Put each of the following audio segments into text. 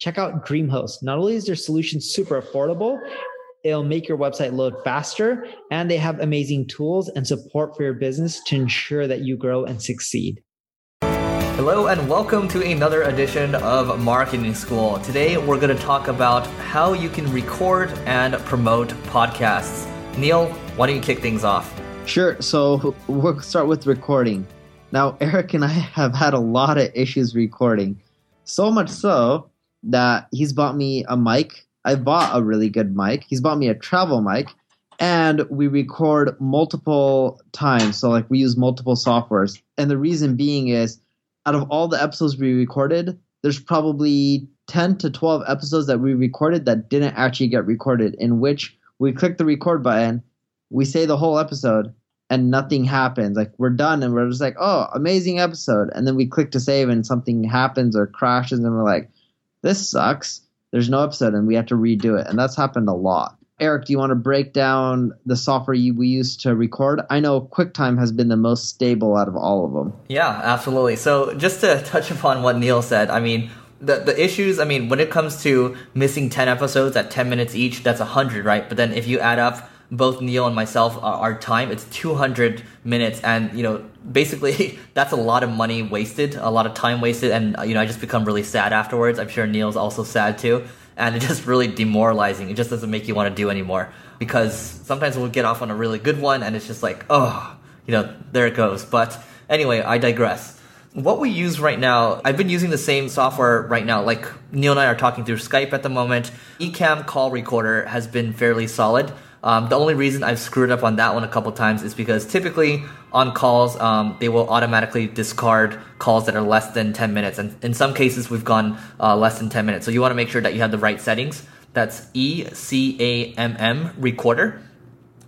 Check out DreamHost. Not only is their solution super affordable, it'll make your website load faster, and they have amazing tools and support for your business to ensure that you grow and succeed. Hello, and welcome to another edition of Marketing School. Today, we're going to talk about how you can record and promote podcasts. Neil, why don't you kick things off? Sure. So, we'll start with recording. Now, Eric and I have had a lot of issues recording, so much so that he's bought me a mic. I bought a really good mic. He's bought me a travel mic, and we record multiple times. So, like, we use multiple softwares. And the reason being is out of all the episodes we recorded, there's probably 10 to 12 episodes that we recorded that didn't actually get recorded, in which we click the record button, we say the whole episode, and nothing happens. Like we're done and we're just like, oh, amazing episode. And then we click to save and something happens or crashes and we're like, this sucks. There's no episode and we have to redo it. And that's happened a lot. Eric, do you want to break down the software you, we use to record? I know QuickTime has been the most stable out of all of them. Yeah, absolutely. So just to touch upon what Neil said, I mean, the, the issues, I mean, when it comes to missing 10 episodes at 10 minutes each, that's 100, right? But then if you add up both Neil and myself uh, our time. It's 200 minutes, and you know, basically that's a lot of money wasted, a lot of time wasted, and uh, you know, I just become really sad afterwards. I'm sure Neil's also sad too, and it's just really demoralizing. It just doesn't make you want to do anymore because sometimes we'll get off on a really good one, and it's just like, oh, you know, there it goes. But anyway, I digress. What we use right now, I've been using the same software right now. Like Neil and I are talking through Skype at the moment. Ecamm call recorder has been fairly solid. Um, the only reason I've screwed up on that one a couple times is because typically on calls, um, they will automatically discard calls that are less than 10 minutes. And in some cases, we've gone uh, less than 10 minutes. So you want to make sure that you have the right settings. That's E C A M M recorder.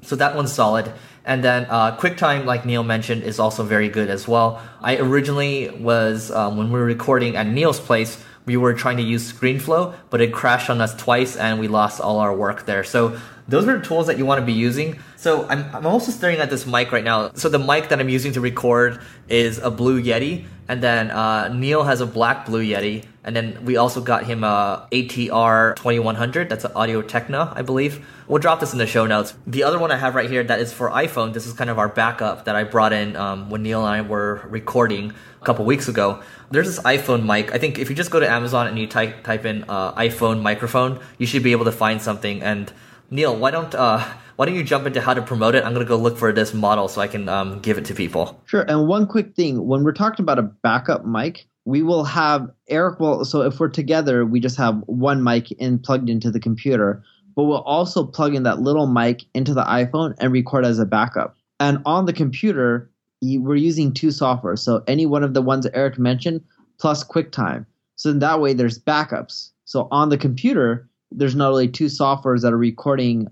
So that one's solid. And then uh, QuickTime, like Neil mentioned, is also very good as well. I originally was, um, when we were recording at Neil's place, we were trying to use ScreenFlow, but it crashed on us twice and we lost all our work there. So those are the tools that you want to be using. So I'm, I'm also staring at this mic right now. So the mic that I'm using to record is a Blue Yeti, and then uh, Neil has a black Blue Yeti, and then we also got him a ATR 2100. That's an Audio Technica, I believe. We'll drop this in the show notes. The other one I have right here that is for iPhone. This is kind of our backup that I brought in um, when Neil and I were recording a couple weeks ago. There's this iPhone mic. I think if you just go to Amazon and you type type in uh, iPhone microphone, you should be able to find something and Neil, why don't uh, why don't you jump into how to promote it? I'm gonna go look for this model so I can um, give it to people. Sure. And one quick thing: when we're talking about a backup mic, we will have Eric. Will so if we're together, we just have one mic in plugged into the computer, but we'll also plug in that little mic into the iPhone and record as a backup. And on the computer, we're using two software. So any one of the ones Eric mentioned plus QuickTime. So in that way, there's backups. So on the computer, there's not only two softwares that are recording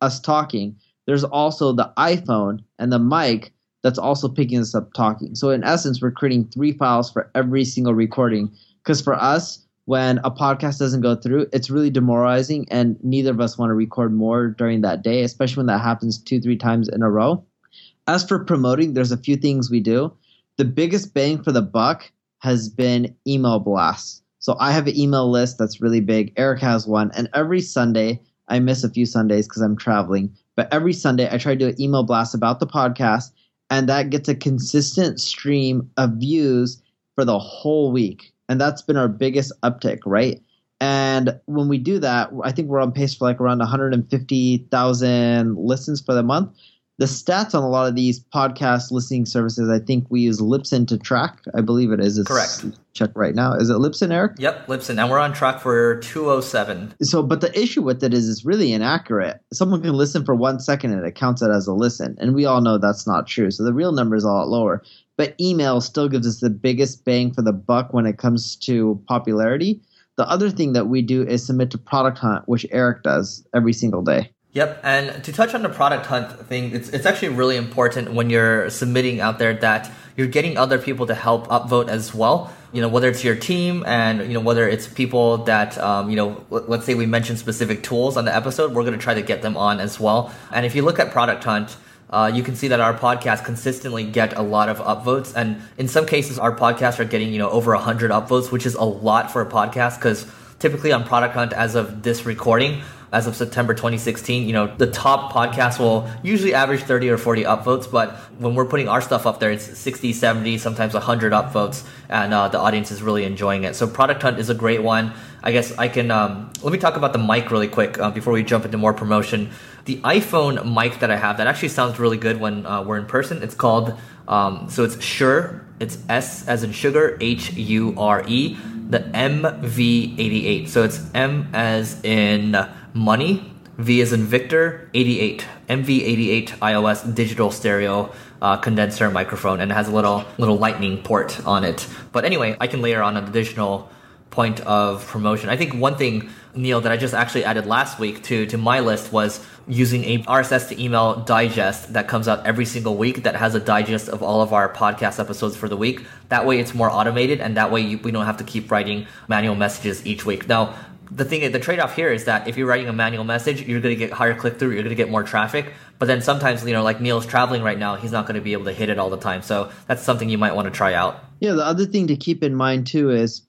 us talking, there's also the iPhone and the mic that's also picking us up talking. So in essence, we're creating three files for every single recording. Because for us, when a podcast doesn't go through, it's really demoralizing, and neither of us want to record more during that day, especially when that happens two, three times in a row. As for promoting, there's a few things we do. The biggest bang for the buck has been email blasts. So I have an email list that's really big. Eric has one, and every Sunday I miss a few Sundays because I'm traveling. But every Sunday I try to do an email blast about the podcast, and that gets a consistent stream of views for the whole week. And that's been our biggest uptick, right? And when we do that, I think we're on pace for like around 150,000 listens for the month the stats on a lot of these podcast listening services, I think we use Libsyn to track. I believe it is. It's Correct. Check right now. Is it Libsyn, Eric? Yep, Libsyn, and we're on track for 207. So, but the issue with it is it's really inaccurate. Someone can listen for one second and it counts it as a listen, and we all know that's not true. So the real number is a lot lower. But email still gives us the biggest bang for the buck when it comes to popularity. The other thing that we do is submit to Product Hunt, which Eric does every single day. Yep, and to touch on the product hunt thing, it's it's actually really important when you're submitting out there that you're getting other people to help upvote as well. You know, whether it's your team and you know whether it's people that um, you know, let's say we mentioned specific tools on the episode, we're going to try to get them on as well. And if you look at product hunt. Uh, you can see that our podcasts consistently get a lot of upvotes, and in some cases, our podcasts are getting you know over hundred upvotes, which is a lot for a podcast because typically on Product Hunt, as of this recording, as of September 2016, you know, the top podcasts will usually average 30 or 40 upvotes, but when we're putting our stuff up there, it's 60, 70, sometimes 100 upvotes, and uh, the audience is really enjoying it. So Product Hunt is a great one. I guess I can, um, let me talk about the mic really quick uh, before we jump into more promotion. The iPhone mic that I have, that actually sounds really good when uh, we're in person. It's called, um, so it's Shure, it's S as in sugar, H U R E, the MV88. So it's M as in money, V as in Victor, 88, MV88 iOS digital stereo uh, condenser microphone, and it has a little little lightning port on it. But anyway, I can layer on an additional point of promotion. I think one thing, Neil, that I just actually added last week to to my list was using a RSS to email digest that comes out every single week that has a digest of all of our podcast episodes for the week. That way, it's more automated, and that way you, we don't have to keep writing manual messages each week. Now, the thing, the trade off here is that if you're writing a manual message, you're going to get higher click through, you're going to get more traffic. But then sometimes, you know, like Neil's traveling right now, he's not going to be able to hit it all the time. So that's something you might want to try out. Yeah, the other thing to keep in mind too is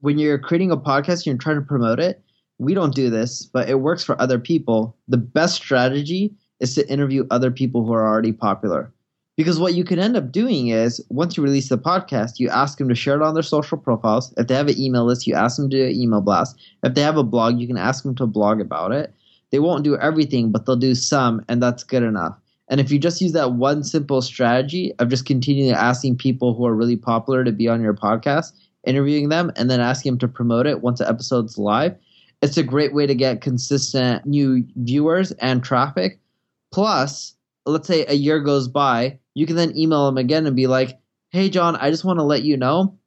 when you're creating a podcast, you're trying to promote it. We don't do this, but it works for other people. The best strategy is to interview other people who are already popular. Because what you can end up doing is once you release the podcast, you ask them to share it on their social profiles. If they have an email list, you ask them to do an email blast. If they have a blog, you can ask them to blog about it. They won't do everything, but they'll do some, and that's good enough. And if you just use that one simple strategy of just continually asking people who are really popular to be on your podcast, interviewing them, and then asking them to promote it once the episode's live, it's a great way to get consistent new viewers and traffic. Plus, let's say a year goes by you can then email them again and be like, hey, John, I just want to let you know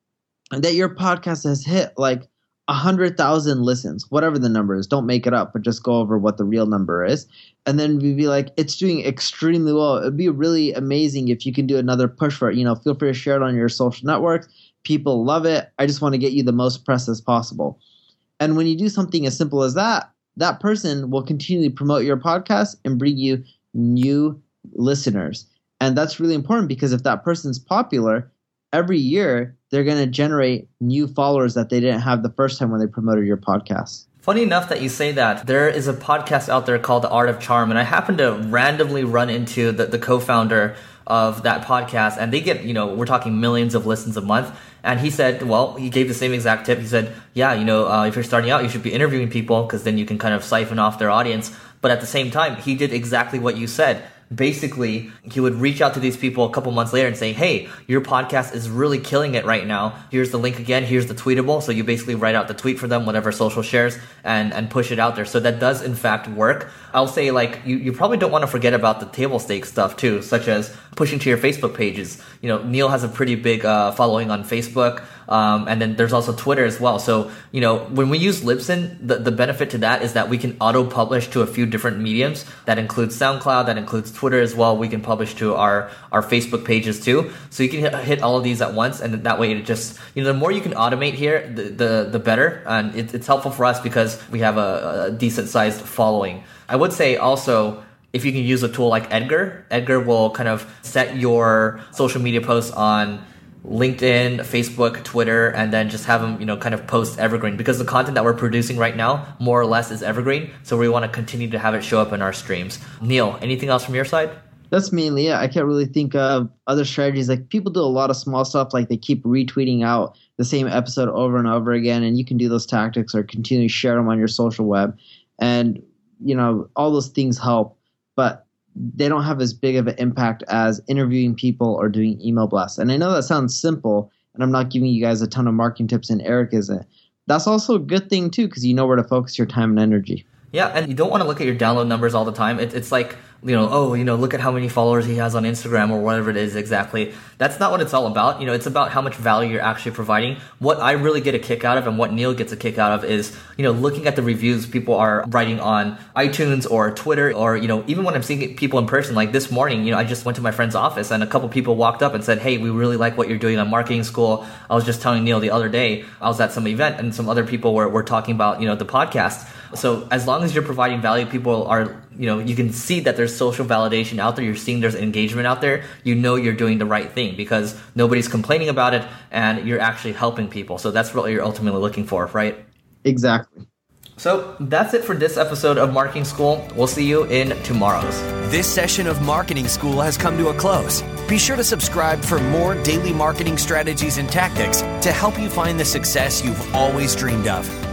that your podcast has hit like a hundred thousand listens, whatever the number is. Don't make it up, but just go over what the real number is. And then we'd be like, it's doing extremely well. It'd be really amazing if you can do another push for it. You know, feel free to share it on your social networks. People love it. I just want to get you the most press as possible. And when you do something as simple as that, that person will continually promote your podcast and bring you new listeners. And that's really important because if that person's popular, every year they're going to generate new followers that they didn't have the first time when they promoted your podcast. Funny enough that you say that, there is a podcast out there called The Art of Charm, and I happened to randomly run into the, the co founder of that podcast, and they get, you know, we're talking millions of listens a month. And he said, well, he gave the same exact tip. He said, yeah, you know, uh, if you're starting out, you should be interviewing people because then you can kind of siphon off their audience. But at the same time, he did exactly what you said basically he would reach out to these people a couple months later and say hey your podcast is really killing it right now. Here's the link again. Here's the tweetable. So you basically write out the tweet for them whatever social shares and and push it out there. So that does in fact work. I'll say like you, you probably don't want to forget about the table stakes stuff too such as pushing to your facebook pages. You know neil has a pretty big uh, following on facebook um, and then there's also Twitter as well. So, you know, when we use Libsyn, the, the benefit to that is that we can auto publish to a few different mediums. That includes SoundCloud, that includes Twitter as well. We can publish to our, our Facebook pages too. So you can hit, hit all of these at once. And that way it just, you know, the more you can automate here, the, the, the better. And it, it's helpful for us because we have a, a decent sized following. I would say also, if you can use a tool like Edgar, Edgar will kind of set your social media posts on LinkedIn, Facebook, Twitter, and then just have them, you know, kind of post evergreen because the content that we're producing right now, more or less, is evergreen. So we want to continue to have it show up in our streams. Neil, anything else from your side? That's mainly it. I can't really think of other strategies. Like people do a lot of small stuff, like they keep retweeting out the same episode over and over again, and you can do those tactics or continue to share them on your social web, and you know all those things help. But they don't have as big of an impact as interviewing people or doing email blasts. And I know that sounds simple, and I'm not giving you guys a ton of marketing tips, and Eric isn't. That's also a good thing too, because you know where to focus your time and energy. Yeah, and you don't want to look at your download numbers all the time. It, it's like you know, oh, you know, look at how many followers he has on Instagram or whatever it is exactly. That's not what it's all about. You know, it's about how much value you're actually providing. What I really get a kick out of and what Neil gets a kick out of is, you know, looking at the reviews people are writing on iTunes or Twitter or, you know, even when I'm seeing people in person, like this morning, you know, I just went to my friend's office and a couple people walked up and said, Hey, we really like what you're doing on marketing school. I was just telling Neil the other day, I was at some event and some other people were, were talking about, you know, the podcast. So as long as you're providing value, people are, you know, you can see that there's social validation out there. You're seeing there's engagement out there. You know you're doing the right thing because nobody's complaining about it and you're actually helping people. So that's what you're ultimately looking for, right? Exactly. So that's it for this episode of Marketing School. We'll see you in tomorrow's. This session of Marketing School has come to a close. Be sure to subscribe for more daily marketing strategies and tactics to help you find the success you've always dreamed of.